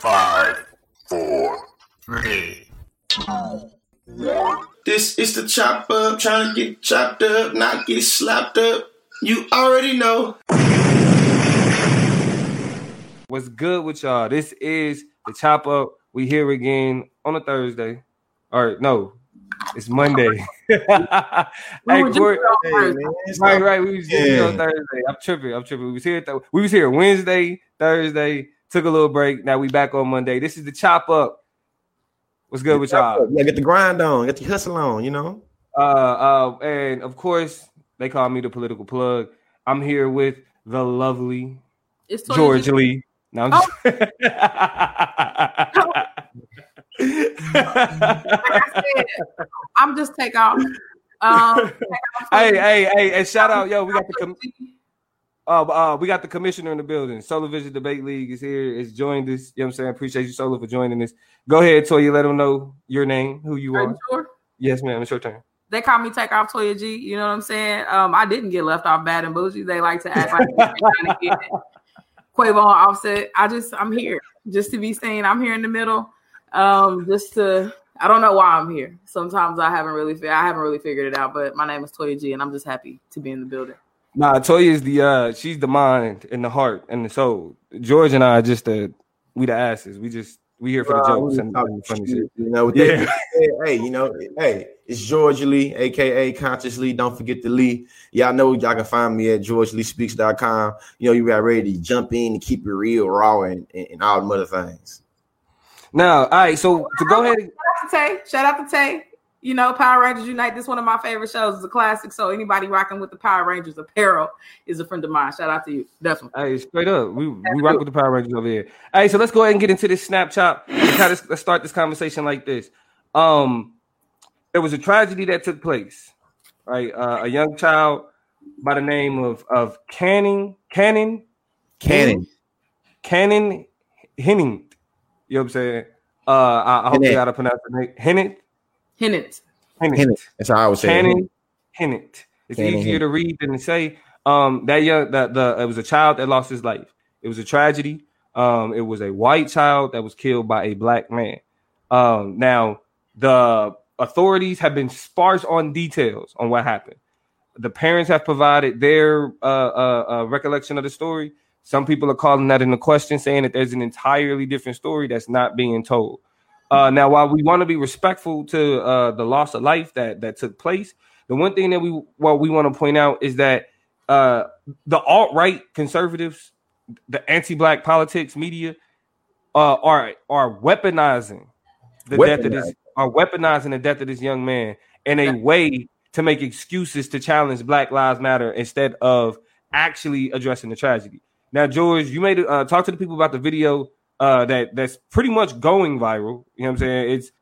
Five, four, three, two, one. This is the chop up, trying to get chopped up, not get slapped up. You already know. What's good with y'all? This is the chop up. We here again on a Thursday. Or no, it's Monday. hey, Corey, hey, right, right. We was just yeah. on Thursday. I'm tripping. I'm tripping. We was here. Th- we was here Wednesday, Thursday. Took a little break. Now we back on Monday. This is the chop up. What's good with y'all? Yeah, get the grind on, get the hustle on. You know. Uh, uh, and of course they call me the political plug. I'm here with the lovely George Lee. No, I'm just. Oh. I'm just take off. Um, hey, hey, hey, and shout out, yo, we got the com- uh, uh, we got the commissioner in the building. Solar Vision Debate League is here, is joined us. You know what I'm saying? Appreciate you, Solar, for joining us. Go ahead, Toya, let them know your name, who you are. Sure? Yes, ma'am. It's your turn. They call me Take Off Toya G. You know what I'm saying? Um, I didn't get left off bad and bougie. They like to act like Quavo Offset. I just I'm here just to be seen. I'm here in the middle. Um, just to I don't know why I'm here. Sometimes I haven't really I haven't really figured it out, but my name is Toya G and I'm just happy to be in the building. Nah, Toya is the uh she's the mind and the heart and the soul. George and I are just the we the asses. We just we here for the jokes and, and funny shit. You know, yeah. hey, you know, hey, it's George Lee, aka Consciously. Don't forget the Lee. Y'all know y'all can find me at georgeleespeaks.com. You know, you got ready to jump in and keep it real, raw, and, and all the other things. Now, all right, so to go ahead. Shout out to Tay. Shout out to Tay. You know, Power Rangers Unite. This is one of my favorite shows. It's a classic. So anybody rocking with the Power Rangers apparel is a friend of mine. Shout out to you. Definitely. Hey, straight up. We we rock with the Power Rangers over here. Hey, so let's go ahead and get into this snap chop. Let's, let's start this conversation like this. Um, there was a tragedy that took place. Right, uh, a young child by the name of of Canning Cannon Cannon Cannon Henning. You know what I'm saying? Uh, I, I hope you got to pronounce the name. Hennett. Hennett. Hennett. That's how I would say Cannon Hennett. It's Cannon easier Hennett. to read than to say. Um, that young that the it was a child that lost his life. It was a tragedy. Um, it was a white child that was killed by a black man. Um, now the authorities have been sparse on details on what happened. The parents have provided their uh, uh, uh, recollection of the story. Some people are calling that into question, saying that there's an entirely different story that's not being told. Uh, now, while we want to be respectful to uh, the loss of life that that took place, the one thing that we what we want to point out is that uh, the alt right conservatives, the anti black politics media, uh, are are weaponizing the Weaponized. death of this are weaponizing the death of this young man in a way to make excuses to challenge Black Lives Matter instead of actually addressing the tragedy. Now, George, you made uh, talk to the people about the video uh, that that's pretty much going viral. You know what I'm saying? It's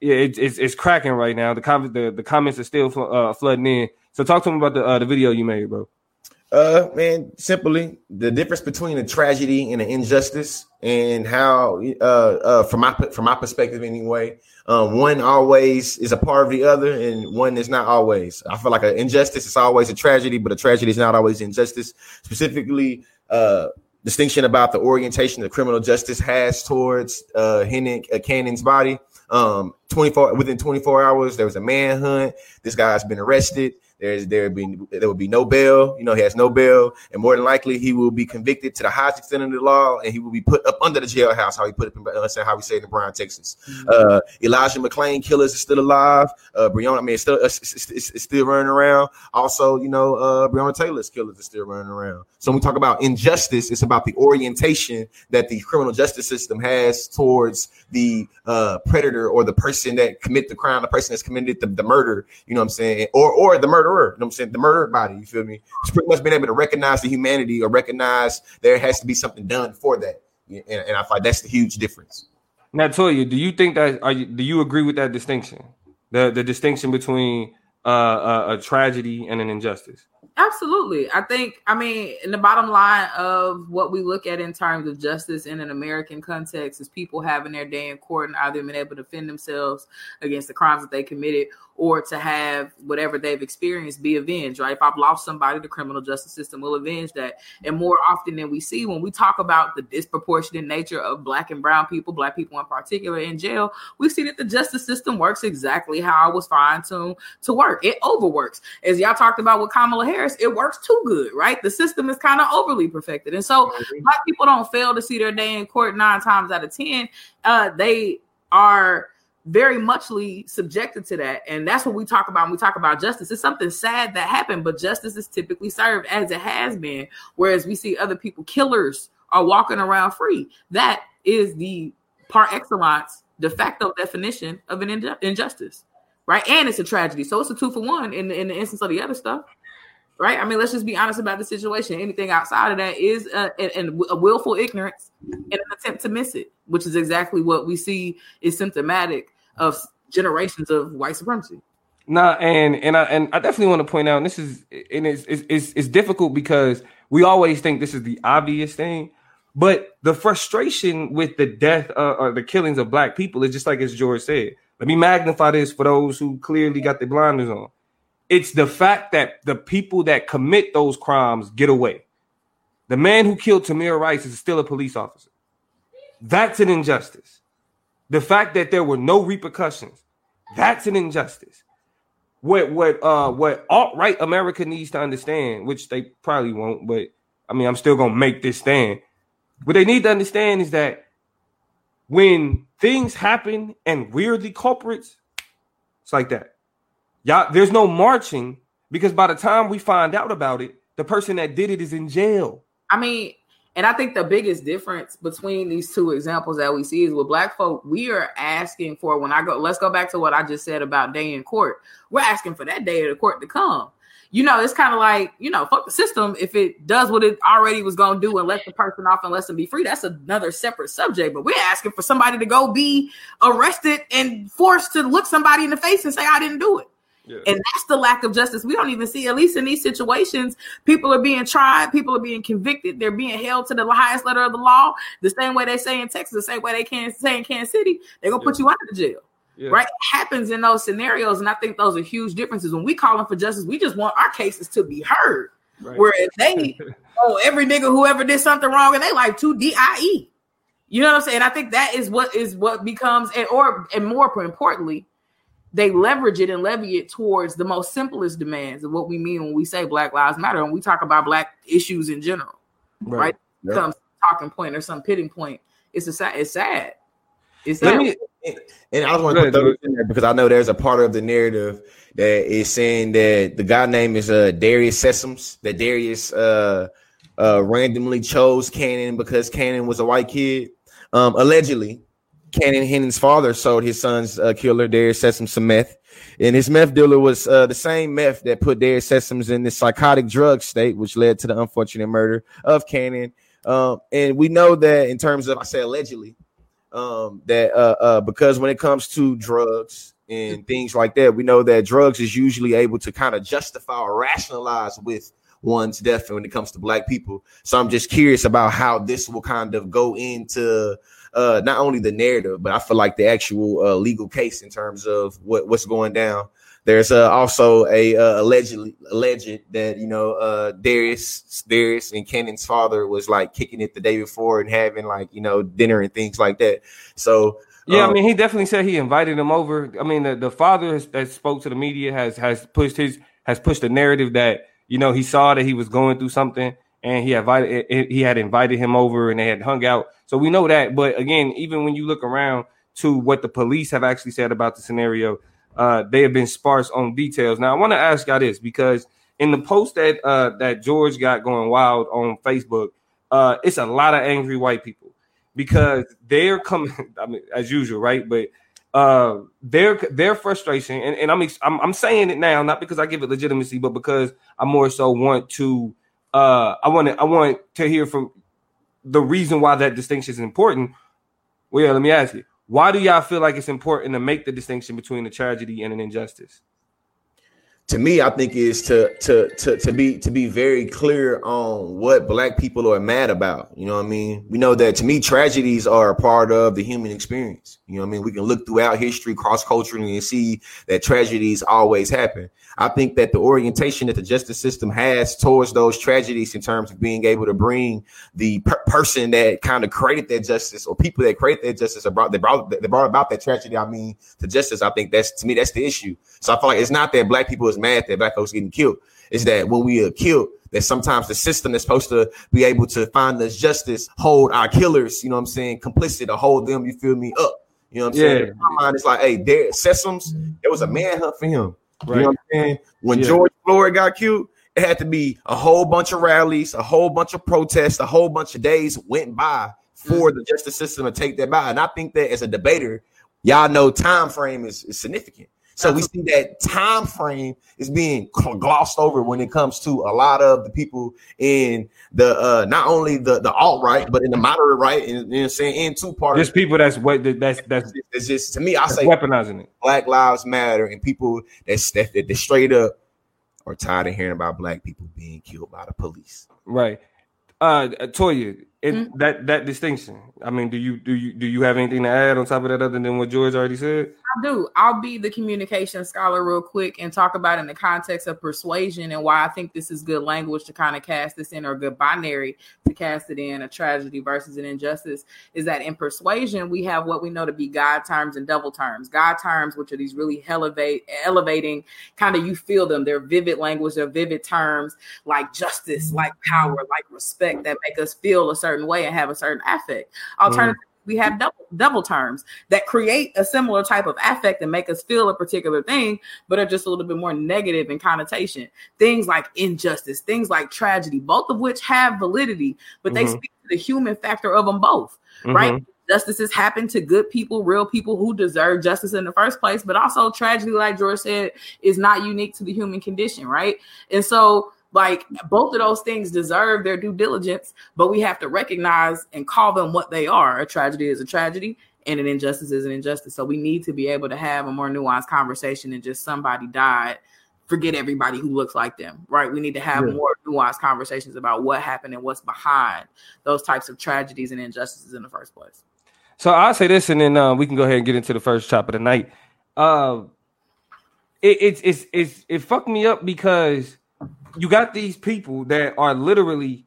it's it's, it's cracking right now. The, com- the the comments are still uh, flooding in. So talk to them about the uh, the video you made, bro. Uh, man, simply the difference between a tragedy and an injustice, and how, uh, uh, from my from my perspective anyway, um, one always is a part of the other, and one is not always. I feel like an injustice is always a tragedy, but a tragedy is not always injustice. Specifically, uh, distinction about the orientation the criminal justice has towards uh, Hennick, uh, Cannon's body. Um, 24 within 24 hours, there was a manhunt. This guy's been arrested. There's there be there will be no bail. You know, he has no bail, and more than likely he will be convicted to the highest extent of the law, and he will be put up under the jailhouse. How he put it, uh, how we say it in Bryan, Texas. Mm-hmm. Uh, Elijah McClain killers is still alive. Uh, Breonna, I mean, it's still it's, it's, it's, still running around. Also, you know, uh, Breonna Taylor's killers is still running around. So when we talk about injustice, it's about the orientation that the criminal justice system has towards the uh, predator or the person that commit the crime, the person that's committed the, the murder. You know what I'm saying, or or the murder murderer. You know what I'm saying? The murdered body. You feel me? It's pretty much been able to recognize the humanity or recognize there has to be something done for that. And, and I find that's the huge difference. Now, Toya, do you think that are you, do you agree with that distinction? The the distinction between uh, a, a tragedy and an injustice. Absolutely. I think, I mean, in the bottom line of what we look at in terms of justice in an American context is people having their day in court and either been able to defend themselves against the crimes that they committed or to have whatever they've experienced be avenged, right? If I've lost somebody, the criminal justice system will avenge that. And more often than we see, when we talk about the disproportionate nature of black and brown people, black people in particular in jail, we see that the justice system works exactly how I was fine tuned to work. It overworks. As y'all talked about with Kamala Harris, it works too good, right? The system is kind of overly perfected. And so black people don't fail to see their day in court nine times out of 10. Uh, they are very muchly subjected to that. And that's what we talk about when we talk about justice. It's something sad that happened, but justice is typically served as it has been. Whereas we see other people, killers, are walking around free. That is the par excellence, de facto definition of an injustice, right? And it's a tragedy. So it's a two for one in, in the instance of the other stuff. Right. I mean, let's just be honest about the situation. Anything outside of that is a, a, a willful ignorance and an attempt to miss it, which is exactly what we see is symptomatic of generations of white supremacy. Nah, and and I and I definitely want to point out, this is and it's, it's it's difficult because we always think this is the obvious thing, but the frustration with the death uh, or the killings of black people is just like as George said. Let me magnify this for those who clearly got the blinders on. It's the fact that the people that commit those crimes get away. The man who killed Tamir Rice is still a police officer. That's an injustice. The fact that there were no repercussions, that's an injustice. What what uh what alt right America needs to understand, which they probably won't, but I mean I'm still gonna make this stand. What they need to understand is that when things happen and we're the culprits, it's like that. Y'all, there's no marching because by the time we find out about it, the person that did it is in jail. I mean, and I think the biggest difference between these two examples that we see is with black folk, we are asking for when I go, let's go back to what I just said about day in court. We're asking for that day of the court to come. You know, it's kind of like, you know, fuck the system. If it does what it already was going to do and let the person off and let them be free, that's another separate subject. But we're asking for somebody to go be arrested and forced to look somebody in the face and say, I didn't do it. Yeah. And that's the lack of justice. We don't even see, at least in these situations, people are being tried, people are being convicted, they're being held to the highest letter of the law, the same way they say in Texas, the same way they can say in Kansas City, they're gonna yeah. put you out of jail. Yeah. Right? It happens in those scenarios, and I think those are huge differences. When we calling for justice, we just want our cases to be heard. Right. Whereas they, oh, every nigga whoever did something wrong, and they like two DIE. You know what I'm saying? I think that is what is what becomes, and or and more importantly, they leverage it and levy it towards the most simplest demands of what we mean when we say Black Lives Matter and we talk about Black issues in general, right? right? Yep. Comes talking point or some pitting point. It's a sad. It's sad. It's sad. Me, and I was want to put in there because I know there's a part of the narrative that is saying that the guy name is uh Darius Sessoms. That Darius uh uh randomly chose Cannon because Cannon was a white kid. Um, allegedly, Cannon Hennon's father sold his son's uh, killer, Darius Sessoms, some meth. And his meth dealer was uh, the same meth that put Darius Sessoms in this psychotic drug state, which led to the unfortunate murder of Cannon. Um, and we know that in terms of, I say allegedly, um, that uh, uh, because when it comes to drugs and things like that, we know that drugs is usually able to kind of justify or rationalize with one's death when it comes to black people. So I'm just curious about how this will kind of go into uh, not only the narrative, but I feel like the actual uh, legal case in terms of what, what's going down. There's uh, also a uh, allegedly alleged that you know uh, Darius Darius and Cannon's father was like kicking it the day before and having like you know dinner and things like that. So yeah, um, I mean, he definitely said he invited him over. I mean, the, the father has, that spoke to the media has has pushed his has pushed the narrative that you know he saw that he was going through something and he invited he had invited him over and they had hung out. So we know that. But again, even when you look around to what the police have actually said about the scenario, uh, they have been sparse on details. Now I want to ask y'all this because in the post that uh, that George got going wild on Facebook, uh, it's a lot of angry white people because they're coming. I mean, as usual, right? But uh, their their frustration, and, and I'm, I'm I'm saying it now, not because I give it legitimacy, but because I more so want to uh, I want to I want to hear from the reason why that distinction is important. Well, yeah, let me ask you, why do y'all feel like it's important to make the distinction between a tragedy and an injustice? To me, I think is to to to to be to be very clear on what black people are mad about. You know what I mean? We know that to me, tragedies are a part of the human experience. You know what I mean? We can look throughout history, cross culturally, and see that tragedies always happen. I think that the orientation that the justice system has towards those tragedies, in terms of being able to bring the per- person that kind of created that justice, or people that created that justice, or brought they brought they brought about that tragedy. I mean, to justice. I think that's to me that's the issue. So I feel like it's not that black people is mad that black folks getting killed. Is that when we are killed, that sometimes the system is supposed to be able to find us justice, hold our killers, you know what I'm saying, complicit, to hold them, you feel me, up. You know what I'm yeah. saying? In my mind, it's like, hey, there Sessoms, there was a manhunt for him. Right. You know what I'm saying? When yeah. George Floyd got killed, it had to be a whole bunch of rallies, a whole bunch of protests, a whole bunch of days went by for mm. the justice system to take that by. And I think that as a debater, y'all know time frame is, is significant. So we see that time frame is being glossed over when it comes to a lot of the people in the uh not only the the alt right, but in the moderate right, and you know, saying in two parts. There's people that's what that's that's it's just to me. I say weaponizing it. Black lives matter, and people that's that, that, that straight up are tired of hearing about black people being killed by the police. Right. Uh, Toya, it, mm-hmm. that that distinction. I mean, do you do you do you have anything to add on top of that other than what George already said? I do. I'll be the communication scholar real quick and talk about in the context of persuasion and why I think this is good language to kind of cast this in or good binary to cast it in a tragedy versus an injustice. Is that in persuasion we have what we know to be God terms and devil terms. God terms, which are these really elevate elevating kind of you feel them. They're vivid language, they're vivid terms like justice, like power, like respect that make us feel a certain certain way and have a certain affect. Alternatively, mm. we have double double terms that create a similar type of affect and make us feel a particular thing, but are just a little bit more negative in connotation. Things like injustice, things like tragedy, both of which have validity, but they mm-hmm. speak to the human factor of them both, mm-hmm. right? Justices happen to good people, real people who deserve justice in the first place, but also tragedy, like George said, is not unique to the human condition, right? And so like both of those things deserve their due diligence, but we have to recognize and call them what they are. A tragedy is a tragedy, and an injustice is an injustice. So we need to be able to have a more nuanced conversation than just somebody died. Forget everybody who looks like them, right? We need to have yeah. more nuanced conversations about what happened and what's behind those types of tragedies and injustices in the first place. So I'll say this, and then uh, we can go ahead and get into the first chop of the night. Uh, it, it's it's it's it fucked me up because you got these people that are literally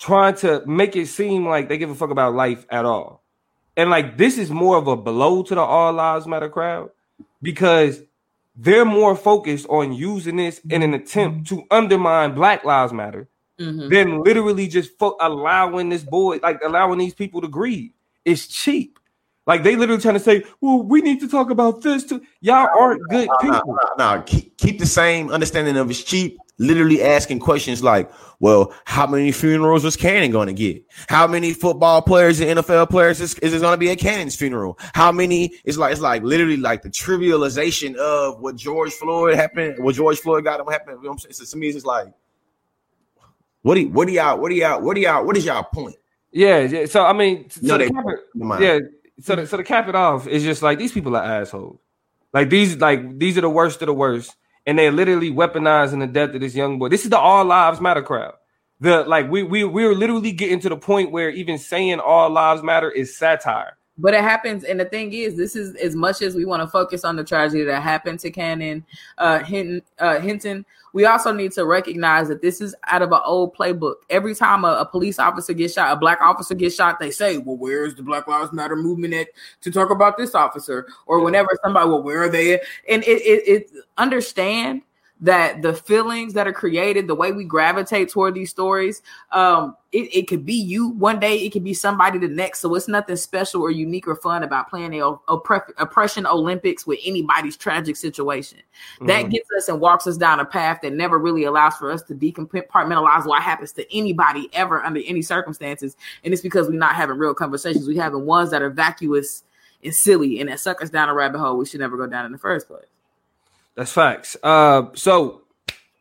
trying to make it seem like they give a fuck about life at all. And like this is more of a blow to the all lives matter crowd because they're more focused on using this in an attempt to undermine Black Lives Matter mm-hmm. than literally just fo- allowing this boy, like allowing these people to grieve. It's cheap. Like they literally trying to say, "Well, we need to talk about this too." Y'all aren't good people. No, no, no, keep, keep the same understanding of it's cheap. Literally asking questions like, "Well, how many funerals was Cannon going to get? How many football players and NFL players is, is going to be at Cannon's funeral? How many?" It's like it's like literally like the trivialization of what George Floyd happened, what George Floyd got him happened. You know what I'm saying? So to me, it's just like, what do you, what do y'all, what do y'all, what do y'all, what is y'all point? Yeah, yeah. So I mean, so no, yeah so to, so to cap it off, it's just like these people are assholes. Like these, like these are the worst of the worst, and they're literally weaponizing the death of this young boy. This is the all lives matter crowd. The like we we we're literally getting to the point where even saying all lives matter is satire. But it happens, and the thing is, this is as much as we want to focus on the tragedy that happened to Cannon uh, Hinton. Uh, Hinton we also need to recognize that this is out of an old playbook. Every time a, a, police officer gets shot, a black officer gets shot, they say, "Well, where's the Black Lives Matter movement at to talk about this officer?" Or whenever somebody, "Well, where are they?" And it, it, it understand that the feelings that are created, the way we gravitate toward these stories, um, it, it could be you one day, it could be somebody the next. So it's nothing special or unique or fun about playing the oppression Olympics with anybody's tragic situation. Mm-hmm. That gets us and walks us down a path that never really allows for us to decompartmentalize what happens to anybody ever under any circumstances. And it's because we're not having real conversations. We're having ones that are vacuous and silly and that suck us down a rabbit hole we should never go down in the first place. That's facts. Uh, so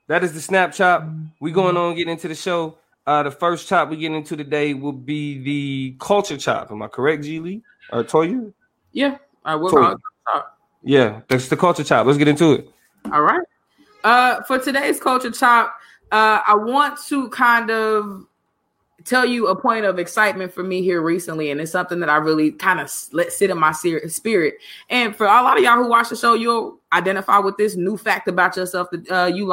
that is the snap chop. We going on getting into the show. Uh, the first chop we get into today will be the culture chop. Am I correct, G Lee or Toya? Yeah, I will. Yeah, that's the culture chop. Let's get into it. All right. Uh, for today's culture chop, uh, I want to kind of tell you a point of excitement for me here recently, and it's something that I really kind of let sit in my spirit. And for a lot of y'all who watch the show, you'll identify with this new fact about yourself that uh, you learn